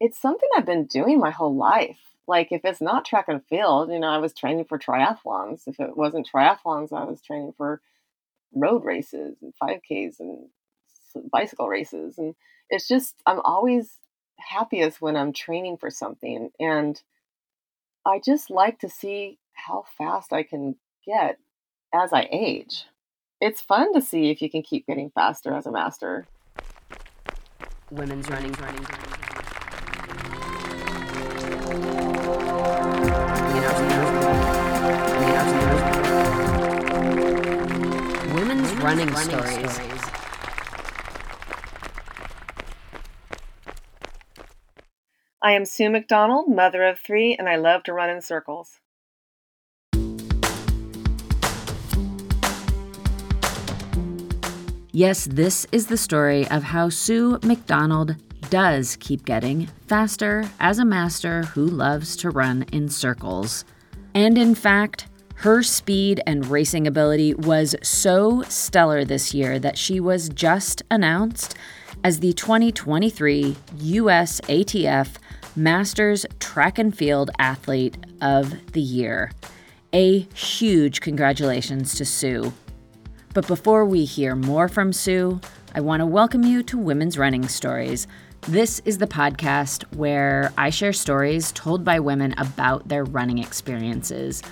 it's something I've been doing my whole life. Like if it's not track and field, you know, I was training for triathlons. If it wasn't triathlons, I was training for road races and 5Ks and bicycle races. And it's just, I'm always happiest when I'm training for something. And I just like to see how fast I can get as I age. It's fun to see if you can keep getting faster as a master women's running, running, running. Running, running stories. stories. I am Sue McDonald, mother of three, and I love to run in circles. Yes, this is the story of how Sue McDonald does keep getting faster as a master who loves to run in circles. And in fact, her speed and racing ability was so stellar this year that she was just announced as the 2023 US ATF Masters Track and Field Athlete of the Year. A huge congratulations to Sue. But before we hear more from Sue, I want to welcome you to Women's Running Stories. This is the podcast where I share stories told by women about their running experiences.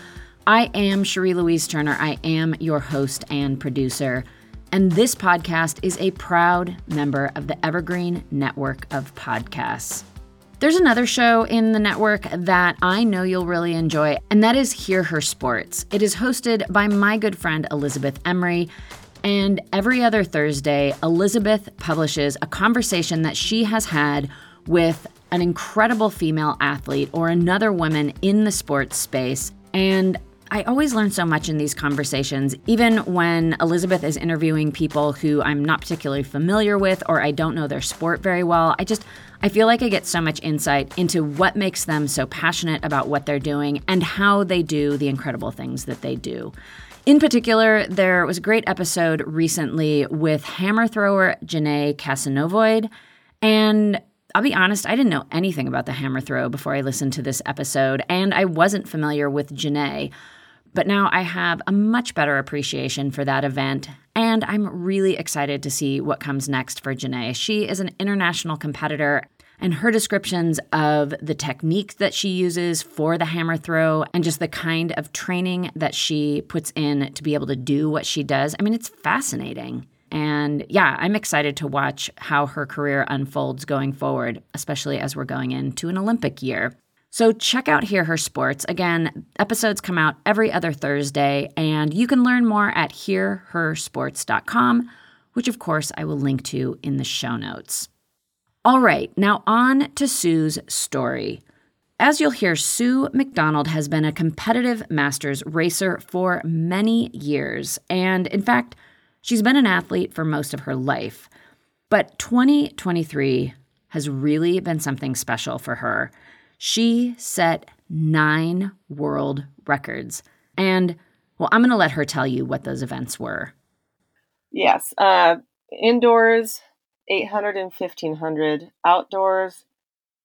I am Cherie Louise Turner. I am your host and producer. And this podcast is a proud member of the Evergreen Network of Podcasts. There's another show in the network that I know you'll really enjoy, and that is Hear Her Sports. It is hosted by my good friend Elizabeth Emery. And every other Thursday, Elizabeth publishes a conversation that she has had with an incredible female athlete or another woman in the sports space. And I always learn so much in these conversations, even when Elizabeth is interviewing people who I'm not particularly familiar with or I don't know their sport very well. I just, I feel like I get so much insight into what makes them so passionate about what they're doing and how they do the incredible things that they do. In particular, there was a great episode recently with hammer thrower Janae Kassanavoid. And I'll be honest, I didn't know anything about the hammer throw before I listened to this episode, and I wasn't familiar with Janae. But now I have a much better appreciation for that event, and I'm really excited to see what comes next for Janae. She is an international competitor, and her descriptions of the technique that she uses for the hammer throw and just the kind of training that she puts in to be able to do what she does, I mean, it's fascinating. And yeah, I'm excited to watch how her career unfolds going forward, especially as we're going into an Olympic year. So check out Hear Her Sports. Again, episodes come out every other Thursday, and you can learn more at hearhersports.com, which of course I will link to in the show notes. All right, now on to Sue's story. As you'll hear, Sue McDonald has been a competitive masters racer for many years, and in fact, she's been an athlete for most of her life. But 2023 has really been something special for her. She set nine world records. And, well, I'm going to let her tell you what those events were. Yes. Uh, indoors, 800 and 1500. Outdoors,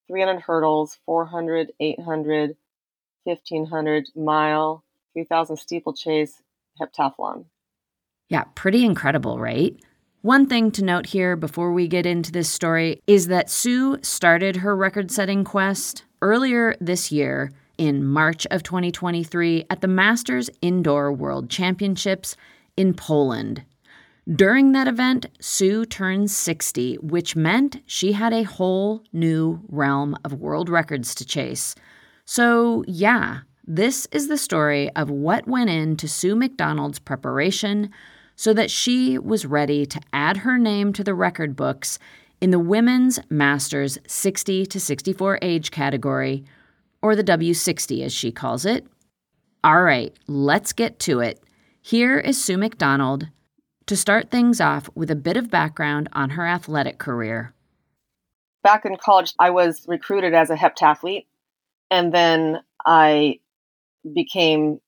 300 hurdles, 400, 800, 1500 mile, 3000 steeplechase, heptathlon. Yeah, pretty incredible, right? One thing to note here before we get into this story is that Sue started her record setting quest earlier this year in March of 2023 at the Masters Indoor World Championships in Poland. During that event, Sue turned 60, which meant she had a whole new realm of world records to chase. So, yeah, this is the story of what went into Sue McDonald's preparation so that she was ready to add her name to the record books in the women's Masters 60 to 64 age category, or the W60 as she calls it. All right, let's get to it. Here is Sue McDonald to start things off with a bit of background on her athletic career. Back in college, I was recruited as a heptathlete, and then I became,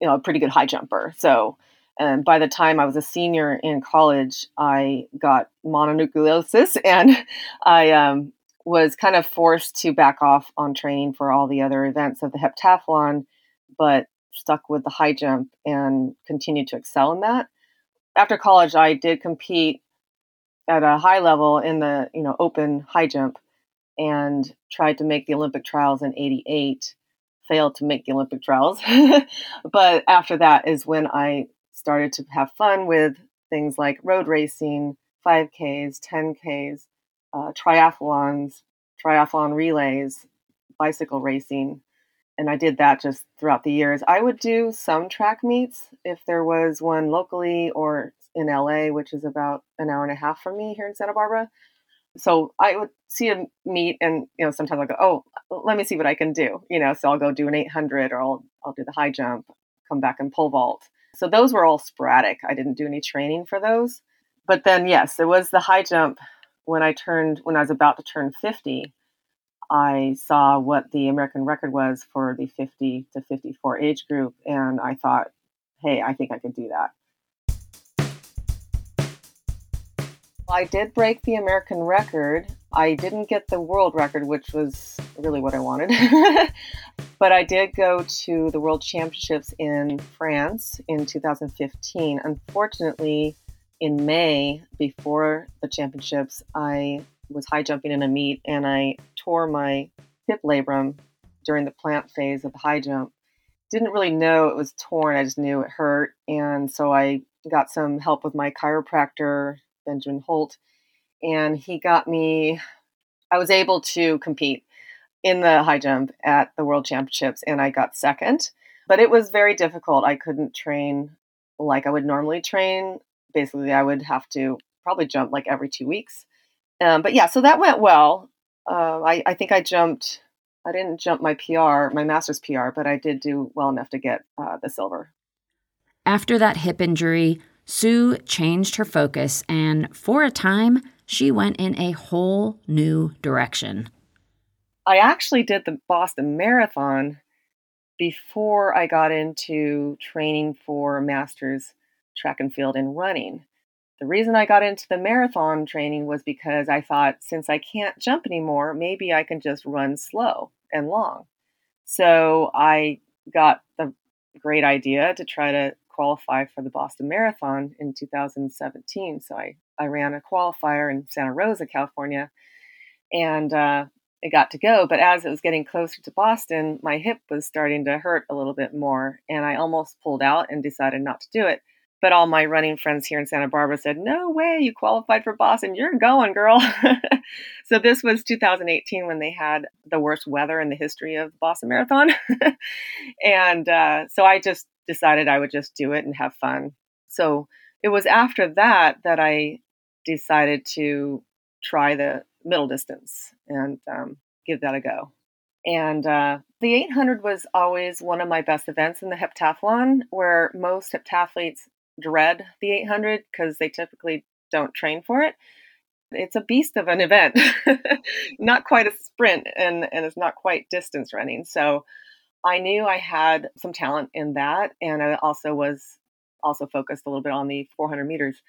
you know, a pretty good high jumper. So, and by the time I was a senior in college, I got mononucleosis, and I um, was kind of forced to back off on training for all the other events of the heptathlon, but stuck with the high jump and continued to excel in that. After college, I did compete at a high level in the you know open high jump and tried to make the Olympic trials in 88 failed to make the Olympic trials but after that is when I started to have fun with things like road racing 5Ks 10Ks uh, triathlons triathlon relays bicycle racing and I did that just throughout the years. I would do some track meets if there was one locally or in LA, which is about an hour and a half from me here in Santa Barbara. So I would see a meet, and you know, sometimes I'll go, "Oh, let me see what I can do," you know. So I'll go do an 800, or I'll I'll do the high jump, come back and pole vault. So those were all sporadic. I didn't do any training for those. But then, yes, it was the high jump when I turned when I was about to turn 50. I saw what the American record was for the 50 to 54 age group, and I thought, hey, I think I could do that. I did break the American record. I didn't get the world record, which was really what I wanted. but I did go to the World Championships in France in 2015. Unfortunately, in May, before the championships, I was high jumping in a meet and I tore my hip labrum during the plant phase of the high jump. Didn't really know it was torn, I just knew it hurt. And so I got some help with my chiropractor Benjamin Holt, and he got me. I was able to compete in the high jump at the World Championships, and I got second. But it was very difficult. I couldn't train like I would normally train. Basically, I would have to probably jump like every two weeks. Um, but yeah, so that went well. Uh, I, I, think I jumped. I didn't jump my PR, my master's PR, but I did do well enough to get uh, the silver. After that hip injury, Sue changed her focus, and for a time, she went in a whole new direction. I actually did the Boston Marathon before I got into training for master's track and field and running. The reason I got into the marathon training was because I thought since I can't jump anymore, maybe I can just run slow and long. So I got the great idea to try to qualify for the Boston Marathon in 2017. So I, I ran a qualifier in Santa Rosa, California, and uh, it got to go. But as it was getting closer to Boston, my hip was starting to hurt a little bit more, and I almost pulled out and decided not to do it. But all my running friends here in Santa Barbara said, No way, you qualified for Boston. You're going, girl. so this was 2018 when they had the worst weather in the history of the Boston Marathon. and uh, so I just decided I would just do it and have fun. So it was after that that I decided to try the middle distance and um, give that a go. And uh, the 800 was always one of my best events in the heptathlon, where most heptathletes dread the 800 because they typically don't train for it. It's a beast of an event, not quite a sprint, and, and it's not quite distance running. So I knew I had some talent in that, and I also was also focused a little bit on the 400 meters.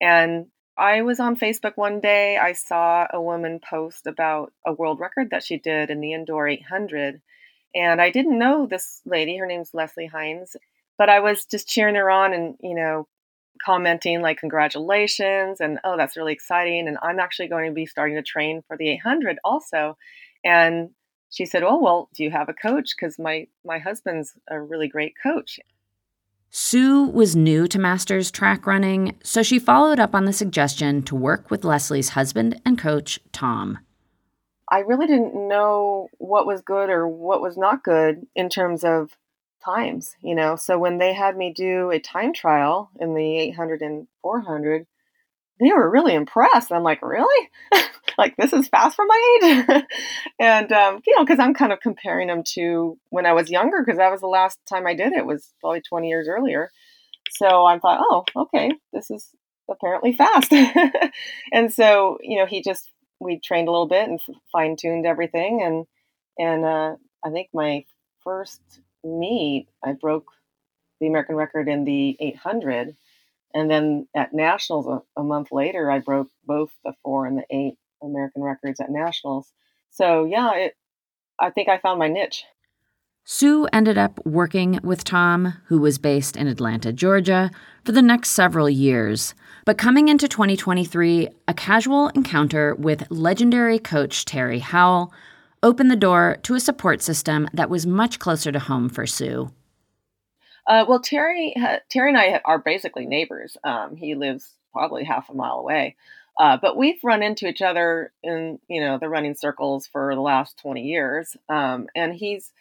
And I was on Facebook one day. I saw a woman post about a world record that she did in the indoor 800. And I didn't know this lady. Her name's Leslie Hines. But I was just cheering her on and, you know, commenting like, congratulations. And, oh, that's really exciting. And I'm actually going to be starting to train for the 800 also. And she said, "Oh well, do you have a coach? Because my my husband's a really great coach." Sue was new to Masters track running, so she followed up on the suggestion to work with Leslie's husband and coach, Tom. I really didn't know what was good or what was not good in terms of times, you know. So when they had me do a time trial in the 800 and 400, they were really impressed. I'm like, really? like this is fast for my age? and um, you know, because I'm kind of comparing them to when I was younger, because that was the last time I did it was probably 20 years earlier. So I thought, oh, okay, this is apparently fast. and so you know, he just we trained a little bit and fine tuned everything, and and uh, I think my first meet I broke the American record in the 800 and then at nationals a, a, month later, I broke both the four and the eight American records at nationals. So yeah, it, I think I found my niche. Sue ended up working with Tom, who was based in Atlanta, Georgia, for the next several years. But coming into 2023, a casual encounter with legendary coach Terry Howell opened the door to a support system that was much closer to home for Sue. Uh, well, Terry, Terry and I are basically neighbors. Um, he lives probably half a mile away, uh, but we've run into each other in you know the running circles for the last twenty years. Um, and he's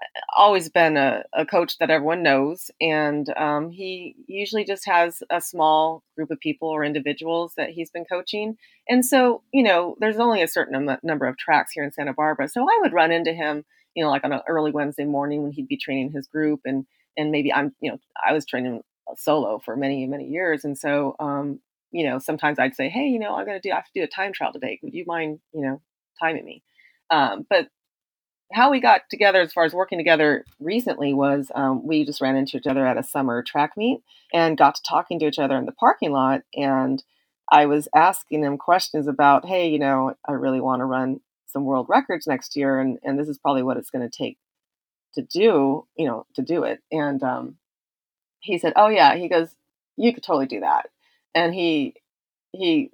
uh, always been a, a, coach that everyone knows, and um, he usually just has a small group of people or individuals that he's been coaching. And so you know, there's only a certain number of tracks here in Santa Barbara, so I would run into him, you know, like on an early Wednesday morning when he'd be training his group and and maybe I'm, you know, I was training solo for many, many years. And so, um, you know, sometimes I'd say, Hey, you know, I'm going to do, I have to do a time trial today. Would you mind, you know, timing me? Um, but how we got together as far as working together recently was um, we just ran into each other at a summer track meet and got to talking to each other in the parking lot. And I was asking him questions about, hey, you know, I really want to run some world records next year, and, and this is probably what it's going to take to do, you know, to do it. And um, he said, "Oh yeah," he goes, "You could totally do that." And he he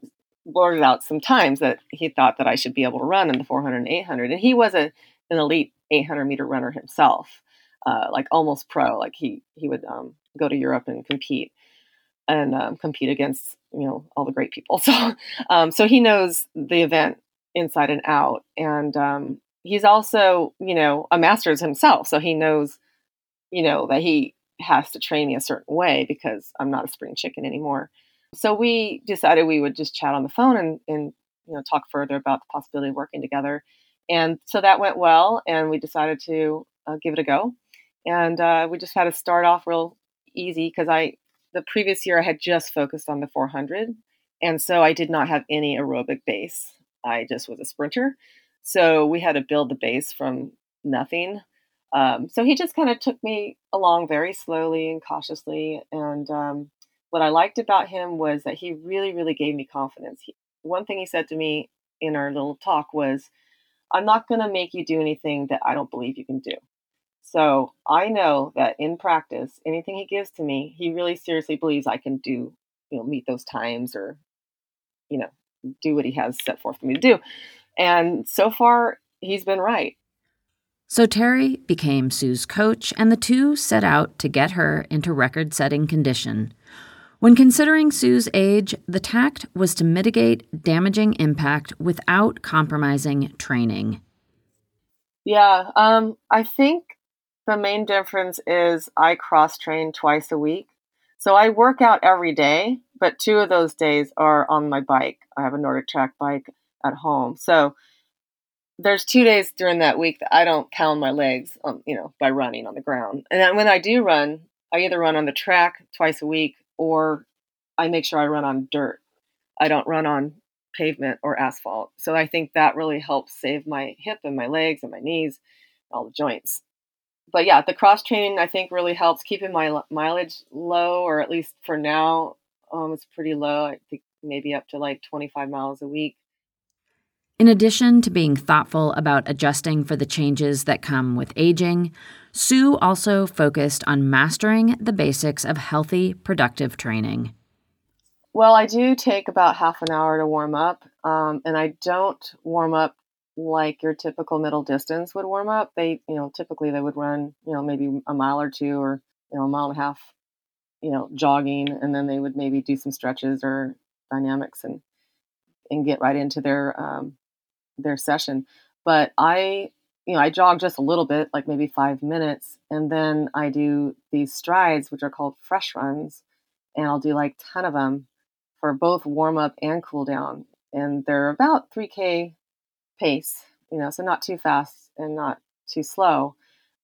blurted out some times that he thought that I should be able to run in the 400 and 800. And he was a an elite 800 meter runner himself, uh, like almost pro. Like he he would um, go to Europe and compete and um, compete against you know all the great people. So um, so he knows the event inside and out. And um, he's also, you know, a master's himself. So he knows, you know, that he has to train me a certain way because I'm not a spring chicken anymore. So we decided we would just chat on the phone and, and you know, talk further about the possibility of working together. And so that went well, and we decided to uh, give it a go. And uh, we just had to start off real easy because I, the previous year, I had just focused on the 400. And so I did not have any aerobic base. I just was a sprinter. So we had to build the base from nothing. Um, so he just kind of took me along very slowly and cautiously. And um, what I liked about him was that he really, really gave me confidence. He, one thing he said to me in our little talk was, I'm not going to make you do anything that I don't believe you can do. So I know that in practice, anything he gives to me, he really seriously believes I can do, you know, meet those times or, you know, do what he has set forth for me to do. And so far, he's been right. So Terry became Sue's coach, and the two set out to get her into record setting condition. When considering Sue's age, the tact was to mitigate damaging impact without compromising training. Yeah, um, I think the main difference is I cross train twice a week. So I work out every day, but two of those days are on my bike. I have a NordicTrack bike at home. So there's two days during that week that I don't pound my legs, on, you know, by running on the ground. And then when I do run, I either run on the track twice a week or I make sure I run on dirt. I don't run on pavement or asphalt. So I think that really helps save my hip and my legs and my knees, all the joints. But yeah, the cross training I think really helps keeping my mileage low, or at least for now, um, it's pretty low. I think maybe up to like 25 miles a week. In addition to being thoughtful about adjusting for the changes that come with aging, Sue also focused on mastering the basics of healthy, productive training. Well, I do take about half an hour to warm up, um, and I don't warm up like your typical middle distance would warm up. They, you know, typically they would run, you know, maybe a mile or two or, you know, a mile and a half, you know, jogging, and then they would maybe do some stretches or dynamics and and get right into their um, their session. But I, you know, I jog just a little bit, like maybe five minutes, and then I do these strides, which are called fresh runs, and I'll do like ten of them for both warm up and cool down. And they're about 3K pace, you know, so not too fast and not too slow.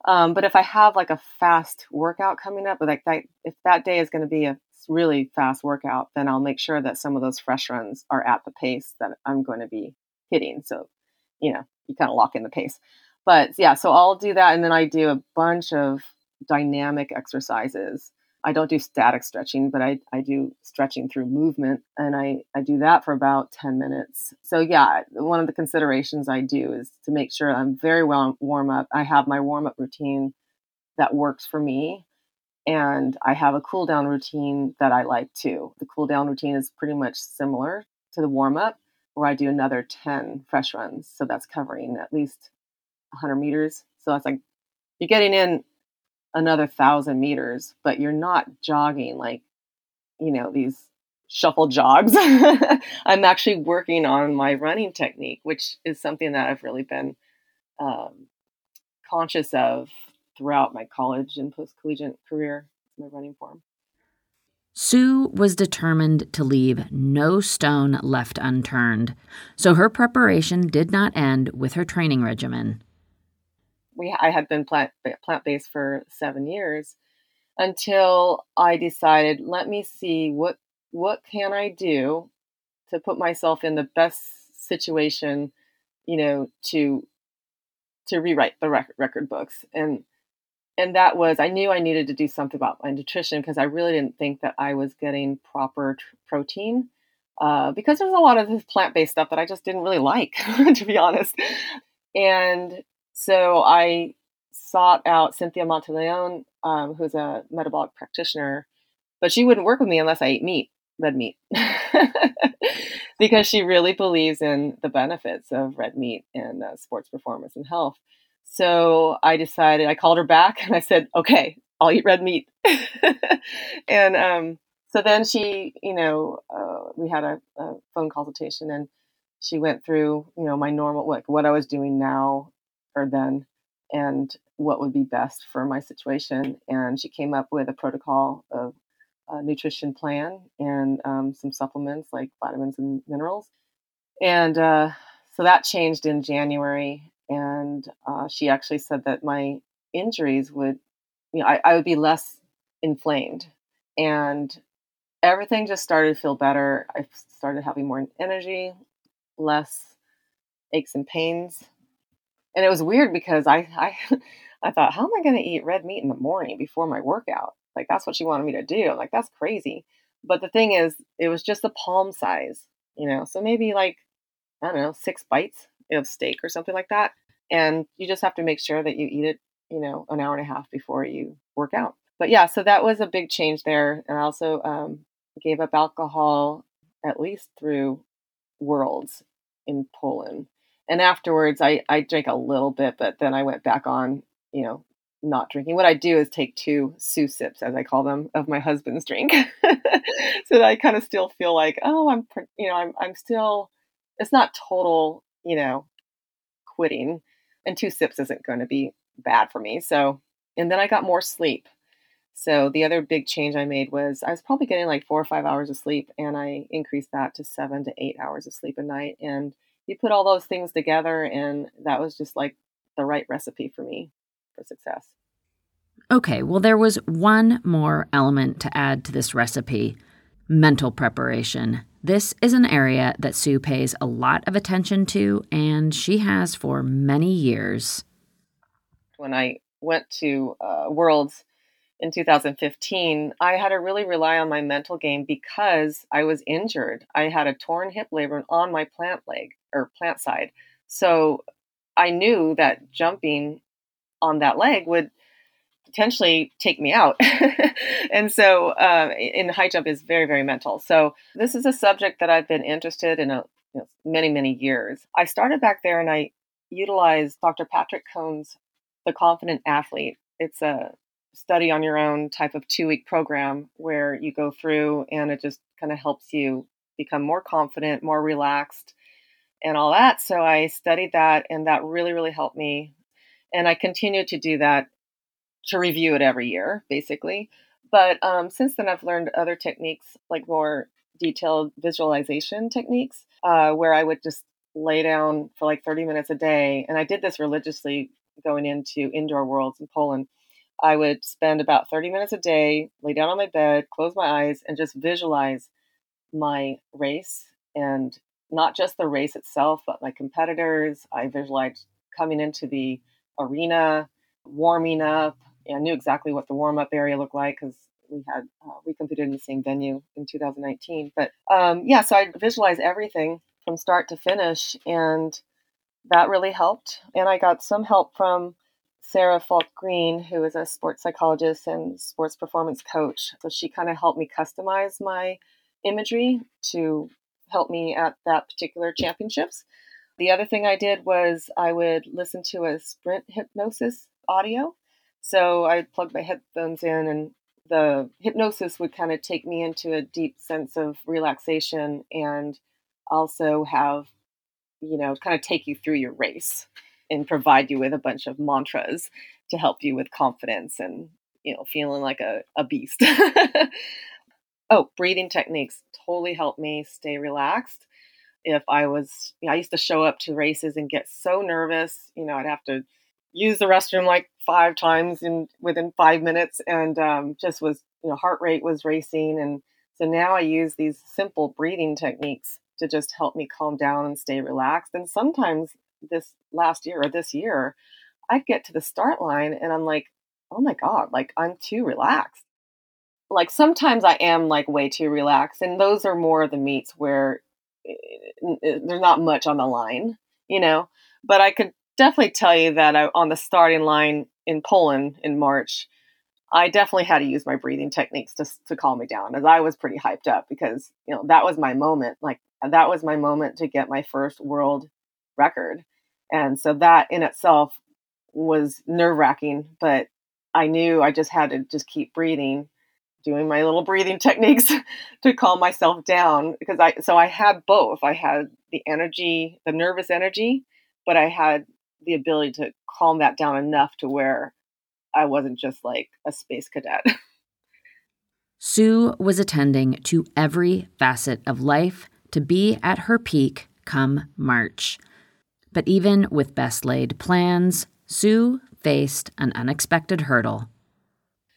Um, but if I have like a fast workout coming up, like that, if that day is going to be a really fast workout, then I'll make sure that some of those fresh runs are at the pace that I'm going to be hitting. So, you know, you kind of lock in the pace. But yeah, so I'll do that. And then I do a bunch of dynamic exercises. I don't do static stretching, but I, I do stretching through movement. And I, I do that for about 10 minutes. So, yeah, one of the considerations I do is to make sure I'm very well warm up. I have my warm up routine that works for me. And I have a cool down routine that I like too. The cool down routine is pretty much similar to the warm up, where I do another 10 fresh runs. So that's covering at least 100 meters. So that's like you're getting in another thousand meters, but you're not jogging like, you know, these shuffle jogs. I'm actually working on my running technique, which is something that I've really been um, conscious of throughout my college and post collegiate career, my running form. Sue was determined to leave no stone left unturned, so her preparation did not end with her training regimen we I had been plant plant based for seven years until I decided let me see what what can I do to put myself in the best situation, you know, to to rewrite the record, record books and and that was I knew I needed to do something about my nutrition because I really didn't think that I was getting proper protein uh, because there's a lot of this plant based stuff that I just didn't really like, to be honest. And so I sought out Cynthia Monteleone, um, who's a metabolic practitioner, but she wouldn't work with me unless I ate meat, red meat, because she really believes in the benefits of red meat and uh, sports performance and health. So I decided, I called her back and I said, okay, I'll eat red meat. and um, so then she, you know, uh, we had a, a phone consultation and she went through, you know, my normal, like what I was doing now or then and what would be best for my situation. And she came up with a protocol of a nutrition plan and um, some supplements like vitamins and minerals. And uh, so that changed in January. And uh, she actually said that my injuries would, you know, I, I would be less inflamed. And everything just started to feel better. I started having more energy, less aches and pains and it was weird because I I I thought, how am I going to eat red meat in the morning before my workout? Like that's what she wanted me to do. I'm like that's crazy. But the thing is, it was just a palm size, you know. So maybe like I don't know, six bites of steak or something like that. And you just have to make sure that you eat it, you know, an hour and a half before you work out. But yeah, so that was a big change there. And I also um, gave up alcohol at least through Worlds in Poland and afterwards I, I drank a little bit but then i went back on you know not drinking. What i do is take two sue sips as i call them of my husband's drink. So that i kind of still feel like oh i'm you know i'm, I'm still it's not total you know quitting and two sips isn't going to be bad for me so and then i got more sleep. So the other big change i made was i was probably getting like four or five hours of sleep and i increased that to seven to eight hours of sleep a night and you put all those things together, and that was just like the right recipe for me for success. Okay, well, there was one more element to add to this recipe mental preparation. This is an area that Sue pays a lot of attention to, and she has for many years. When I went to uh, Worlds in 2015, I had to really rely on my mental game because I was injured. I had a torn hip labrum on my plant leg or plant side. So I knew that jumping on that leg would potentially take me out. and so uh, in high jump is very, very mental. So this is a subject that I've been interested in a, you know, many, many years. I started back there and I utilized Dr. Patrick Cohn's The Confident Athlete. It's a study on your own type of two week program where you go through and it just kind of helps you become more confident, more relaxed, and all that. So I studied that, and that really, really helped me. And I continue to do that to review it every year, basically. But um, since then, I've learned other techniques, like more detailed visualization techniques uh, where I would just lay down for like 30 minutes a day. And I did this religiously going into indoor worlds in Poland. I would spend about 30 minutes a day, lay down on my bed, close my eyes, and just visualize my race and not just the race itself, but my competitors. I visualized coming into the arena, warming up. I knew exactly what the warm up area looked like because we had uh, we competed in the same venue in 2019. But um, yeah, so I visualized everything from start to finish, and that really helped. And I got some help from Sarah Falk Green, who is a sports psychologist and sports performance coach. So she kind of helped me customize my imagery to help me at that particular championships. The other thing I did was I would listen to a sprint hypnosis audio. So I'd plug my headphones in, and the hypnosis would kind of take me into a deep sense of relaxation and also have, you know, kind of take you through your race and provide you with a bunch of mantras to help you with confidence and, you know, feeling like a, a beast. oh, breathing techniques totally helped me stay relaxed. If I was, you know, I used to show up to races and get so nervous, you know, I'd have to use the restroom like five times in within five minutes, and um, just was, you know, heart rate was racing, and so now I use these simple breathing techniques to just help me calm down and stay relaxed. And sometimes this last year or this year, I'd get to the start line and I'm like, oh my God, like I'm too relaxed like sometimes I am like way too relaxed, and those are more of the meets where eh, eh, there's not much on the line, you know. But I could definitely tell you that I, on the starting line in Poland in March, I definitely had to use my breathing techniques to to calm me down, as I was pretty hyped up because you know that was my moment. Like that was my moment to get my first world record, and so that in itself was nerve wracking. But I knew I just had to just keep breathing doing my little breathing techniques to calm myself down because I so I had both. I had the energy, the nervous energy, but I had the ability to calm that down enough to where I wasn't just like a space cadet. Sue was attending to every facet of life to be at her peak come March. But even with best laid plans, Sue faced an unexpected hurdle.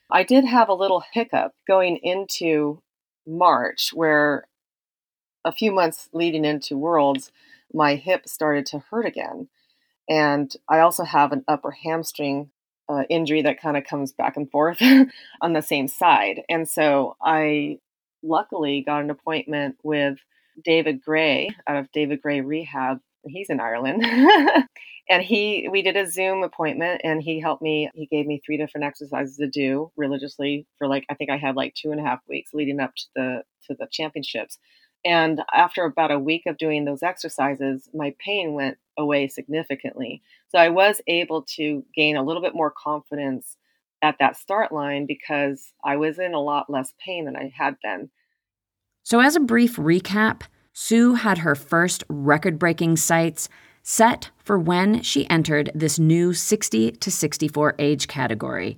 I did have a little hiccup going into March where a few months leading into Worlds, my hip started to hurt again. And I also have an upper hamstring uh, injury that kind of comes back and forth on the same side. And so I luckily got an appointment with David Grey out of David Grey Rehab. He's in Ireland. and he we did a zoom appointment and he helped me he gave me three different exercises to do religiously for like i think i had like two and a half weeks leading up to the to the championships. And after about a week of doing those exercises my pain went away significantly. So i was able to gain a little bit more confidence at that start line because i was in a lot less pain than i had been. So as a brief recap sue had her first record-breaking sights set for when she entered this new 60 to 64 age category.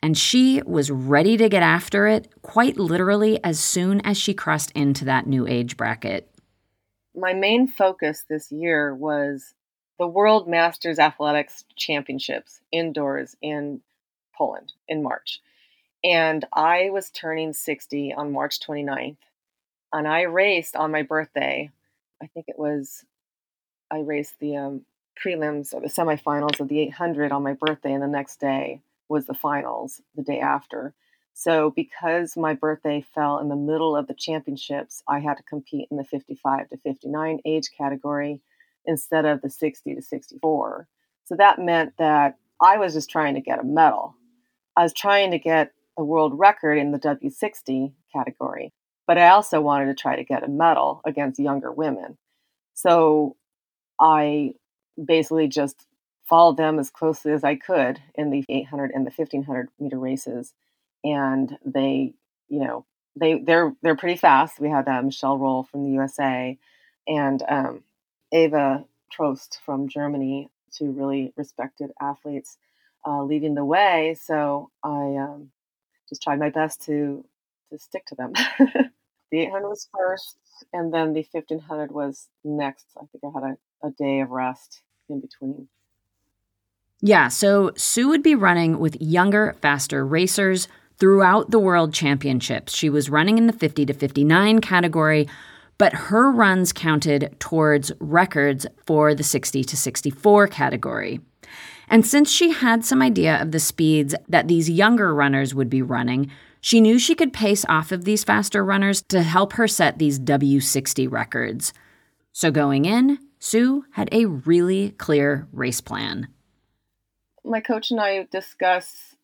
And she was ready to get after it quite literally as soon as she crossed into that new age bracket. My main focus this year was the World Masters Athletics Championships indoors in Poland in March. And I was turning 60 on March 29th. And I raced on my birthday. I think it was I raced the um, prelims or the semifinals of the 800 on my birthday, and the next day was the finals the day after. So, because my birthday fell in the middle of the championships, I had to compete in the 55 to 59 age category instead of the 60 to 64. So, that meant that I was just trying to get a medal. I was trying to get a world record in the W60 category, but I also wanted to try to get a medal against younger women. So, I basically just followed them as closely as I could in the 800 and the 1500 meter races, and they, you know, they they're they're pretty fast. We had uh, Michelle Rohl from the USA, and um, Ava Trost from Germany, two really respected athletes, uh, leading the way. So I um, just tried my best to to stick to them. The 800 was first, and then the 1500 was next. I think I had a, a day of rest in between. Yeah, so Sue would be running with younger, faster racers throughout the World Championships. She was running in the 50 to 59 category, but her runs counted towards records for the 60 to 64 category. And since she had some idea of the speeds that these younger runners would be running, she knew she could pace off of these faster runners to help her set these W60 records. So going in, Sue had a really clear race plan. My coach and I discuss,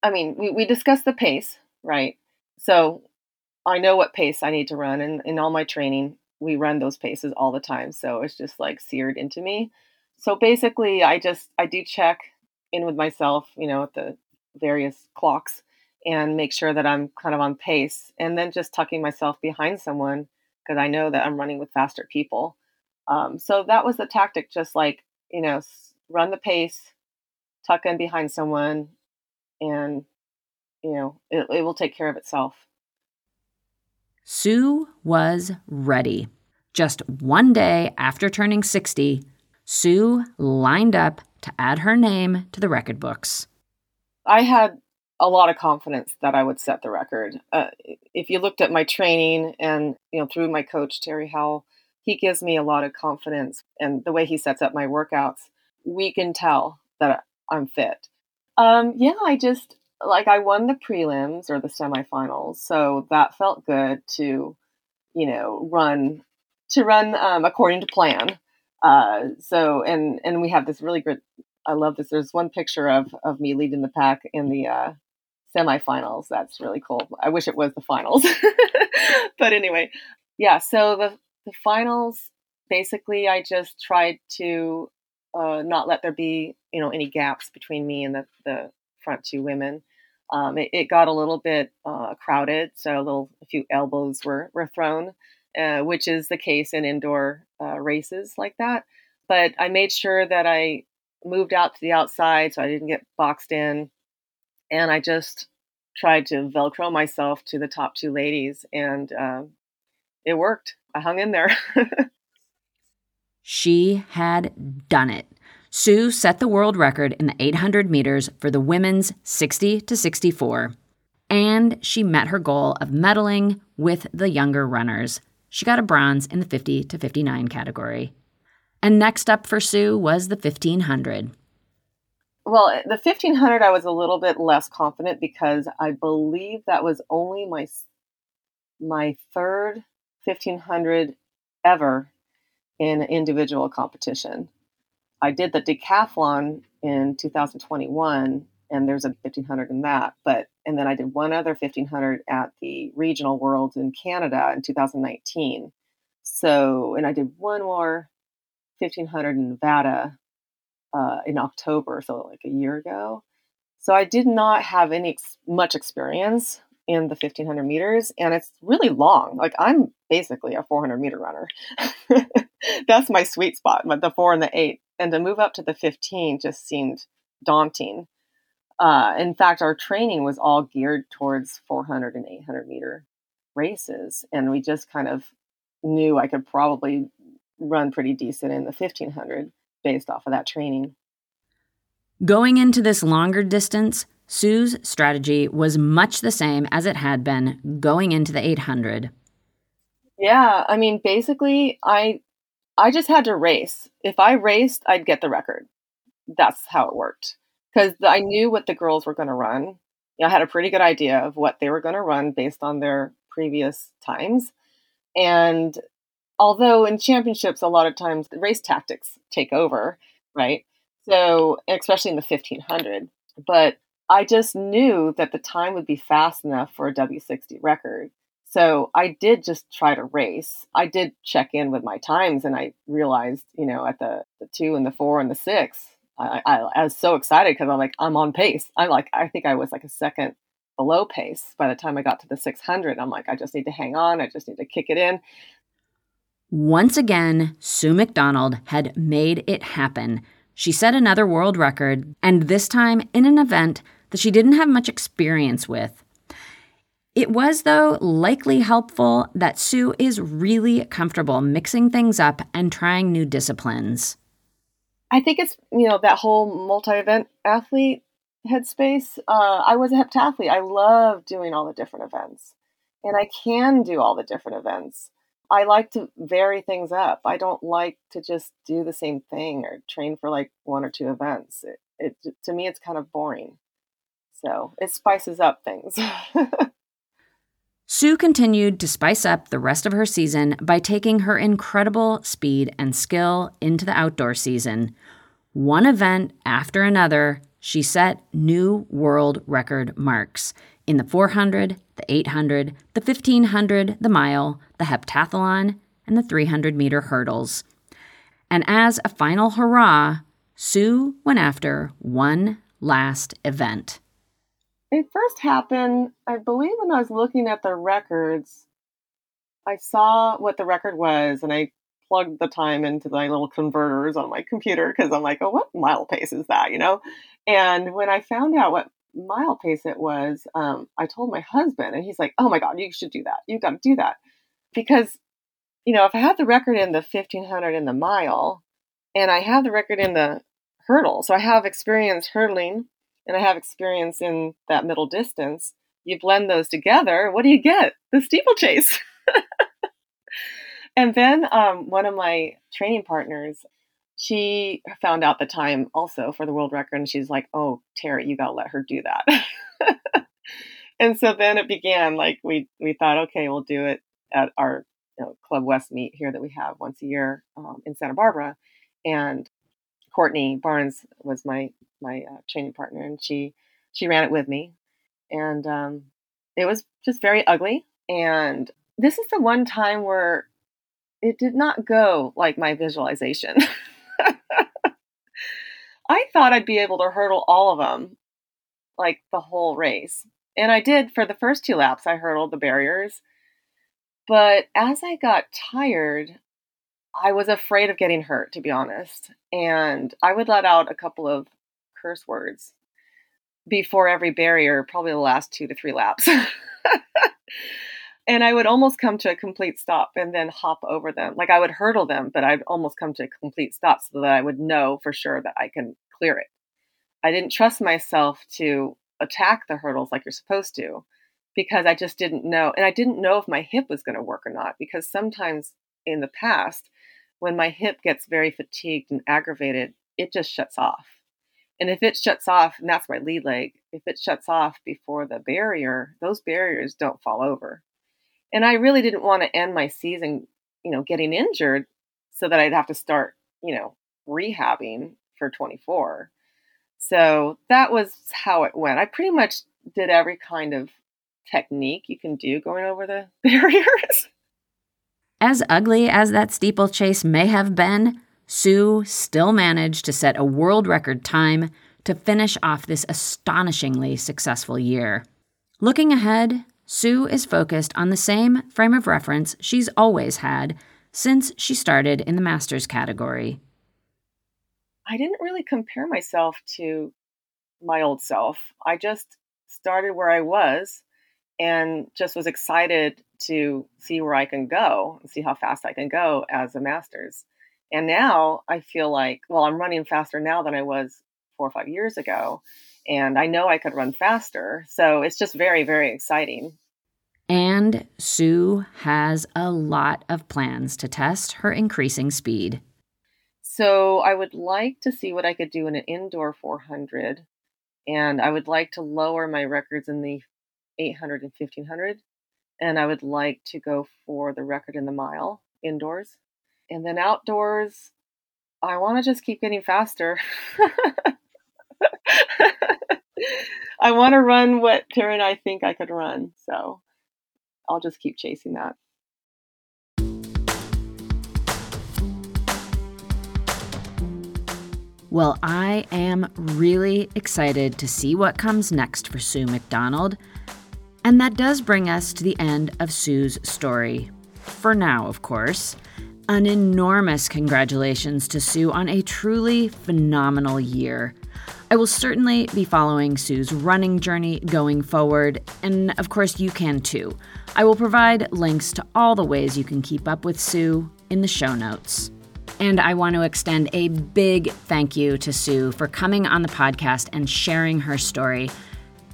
I mean, we, we discuss the pace, right? So I know what pace I need to run, and in all my training, we run those paces all the time. So it's just like seared into me so basically i just i do check in with myself you know at the various clocks and make sure that i'm kind of on pace and then just tucking myself behind someone because i know that i'm running with faster people. Um, so that was the tactic just like you know run the pace tuck in behind someone and you know it, it will take care of itself. Sue was ready. Just one day after turning 60 Sue lined up to add her name to the record books. I had a lot of confidence that I would set the record. Uh, if you looked at my training and you know through my coach Terry Howell, he gives me a lot of confidence, and the way he sets up my workouts, we can tell that I'm fit. Um, yeah, I just like I won the prelims or the semifinals, so that felt good to, you know, run to run um, according to plan. Uh, so and and we have this really great. I love this. There's one picture of of me leading the pack in the uh, semifinals. That's really cool. I wish it was the finals, but anyway, yeah. So the the finals basically, I just tried to uh, not let there be you know any gaps between me and the the front two women. Um, it, it, got a little bit uh, crowded, so a little a few elbows were were thrown, uh, which is the case in indoor uh, races like that. But I made sure that I moved out to the outside so I didn't get boxed in. And I just tried to Velcro myself to the top two ladies, and uh, it worked. I hung in there. she had done it. Sue set the world record in the 800 meters for the women's 60 to 64. And she met her goal of medaling with the younger runners she got a bronze in the 50 to 59 category. And next up for Sue was the 1500. Well, eh, the 1500 I was a little bit less confident because I believe that was only my my third 1500 ever in individual competition. I did the decathlon in 2021 and there's a 1500 in that. But and then I did one other 1500 at the regional worlds in Canada in 2019. So and I did one more 1500 in Nevada uh, in October, so like a year ago. So I did not have any ex- much experience in the 1500 meters, and it's really long. Like I'm basically a 400 meter runner. That's my sweet spot, the four and the eight. And to move up to the 15 just seemed daunting. Uh, in fact, our training was all geared towards 400 and 800 meter races. And we just kind of knew I could probably run pretty decent in the 1500 based off of that training. Going into this longer distance, Sue's strategy was much the same as it had been going into the 800. Yeah, I mean basically I I just had to race. If I raced, I'd get the record. That's how it worked because I knew what the girls were going to run. You know, I had a pretty good idea of what they were going to run based on their previous times. And although in championships, a lot of times race tactics take over, right? So, especially in the 1500. But I just knew that the time would be fast enough for a W60 record. So I did just try to race. I did check in with my times and I realized, you know, at the, the two and the four and the six, I, I, I was so excited because I'm like, I'm on pace. I'm like, I think I was like a second below pace by the time I got to the 600. I'm like, I just need to hang on. I just need to kick it in. Once again, Sue McDonald had made it happen. She set another world record, and this time in an event that she didn't have much experience with. It was, though, likely helpful that Sue is really comfortable mixing things up and trying new disciplines. I think it's, you know, that whole multi event athlete headspace. Uh, I was a heptathlete. I love doing all the different events, and I can do all the different events. I like to vary things up. I don't like to just do the same thing or train for like one or two events. It, it to me, it's kind of boring. So it spices up things. Sue continued to spice up the rest of her season by taking her incredible speed and skill into the outdoor season. One event after another, she set new world record marks in the 400, the 800, the 1500, the mile, the heptathlon, and the 300 meter hurdles. And as a final hurrah, Sue went after one last event. It first happened, I believe, when I was looking at the records. I saw what the record was and I plugged the time into my little converters on my computer because I'm like, oh, what mile pace is that, you know? And when I found out what mile pace it was, um, I told my husband, and he's like, oh my God, you should do that. You got to do that. Because, you know, if I have the record in the 1500 in the mile and I have the record in the hurdle, so I have experience hurdling and I have experience in that middle distance, you blend those together, what do you get? The steeplechase. and then um, one of my training partners, she found out the time also for the world record, and she's like, "Oh, Terry, you gotta let her do that." and so then it began. Like we we thought, okay, we'll do it at our you know, Club West meet here that we have once a year um, in Santa Barbara, and Courtney Barnes was my my uh, training partner, and she she ran it with me, and um, it was just very ugly. And this is the one time where it did not go like my visualization. I thought I'd be able to hurdle all of them, like the whole race. And I did for the first two laps, I hurdled the barriers. But as I got tired, I was afraid of getting hurt, to be honest. And I would let out a couple of curse words before every barrier, probably the last two to three laps. and I would almost come to a complete stop and then hop over them. Like I would hurdle them, but I'd almost come to a complete stop so that I would know for sure that I can clear it. I didn't trust myself to attack the hurdles like you're supposed to because I just didn't know. And I didn't know if my hip was going to work or not because sometimes in the past, when my hip gets very fatigued and aggravated, it just shuts off. And if it shuts off, and that's my lead leg, if it shuts off before the barrier, those barriers don't fall over. And I really didn't want to end my season, you know, getting injured so that I'd have to start, you know, rehabbing for 24. So that was how it went. I pretty much did every kind of technique you can do going over the barriers. As ugly as that steeplechase may have been, Sue still managed to set a world record time to finish off this astonishingly successful year. Looking ahead, Sue is focused on the same frame of reference she's always had since she started in the Masters category. I didn't really compare myself to my old self. I just started where I was and just was excited to see where I can go and see how fast I can go as a master's. And now I feel like, well, I'm running faster now than I was four or five years ago. And I know I could run faster. So it's just very, very exciting. And Sue has a lot of plans to test her increasing speed. So I would like to see what I could do in an indoor 400. And I would like to lower my records in the 800 and 1500 and I would like to go for the record in the mile indoors. And then outdoors, I want to just keep getting faster. I want to run what Tara and I think I could run. So I'll just keep chasing that. Well, I am really excited to see what comes next for Sue McDonald. And that does bring us to the end of Sue's story. For now, of course. An enormous congratulations to Sue on a truly phenomenal year. I will certainly be following Sue's running journey going forward, and of course, you can too. I will provide links to all the ways you can keep up with Sue in the show notes. And I want to extend a big thank you to Sue for coming on the podcast and sharing her story.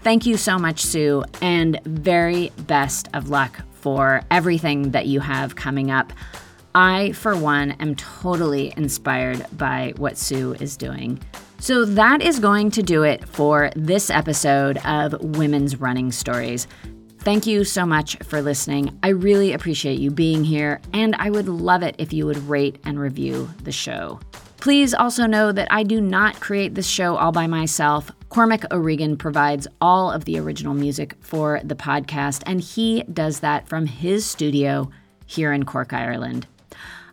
Thank you so much, Sue, and very best of luck for everything that you have coming up. I, for one, am totally inspired by what Sue is doing. So that is going to do it for this episode of Women's Running Stories. Thank you so much for listening. I really appreciate you being here, and I would love it if you would rate and review the show. Please also know that I do not create this show all by myself. Cormac O'Regan provides all of the original music for the podcast, and he does that from his studio here in Cork, Ireland.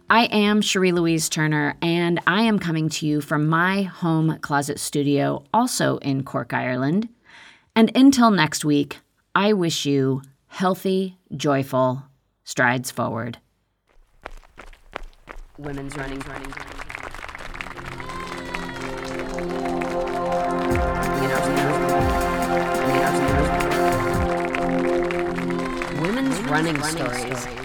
I am Cherie Louise Turner, and I am coming to you from my home closet studio, also in Cork, Ireland. And until next week, I wish you healthy, joyful strides forward. Women's running, running, running. Women's running, stories.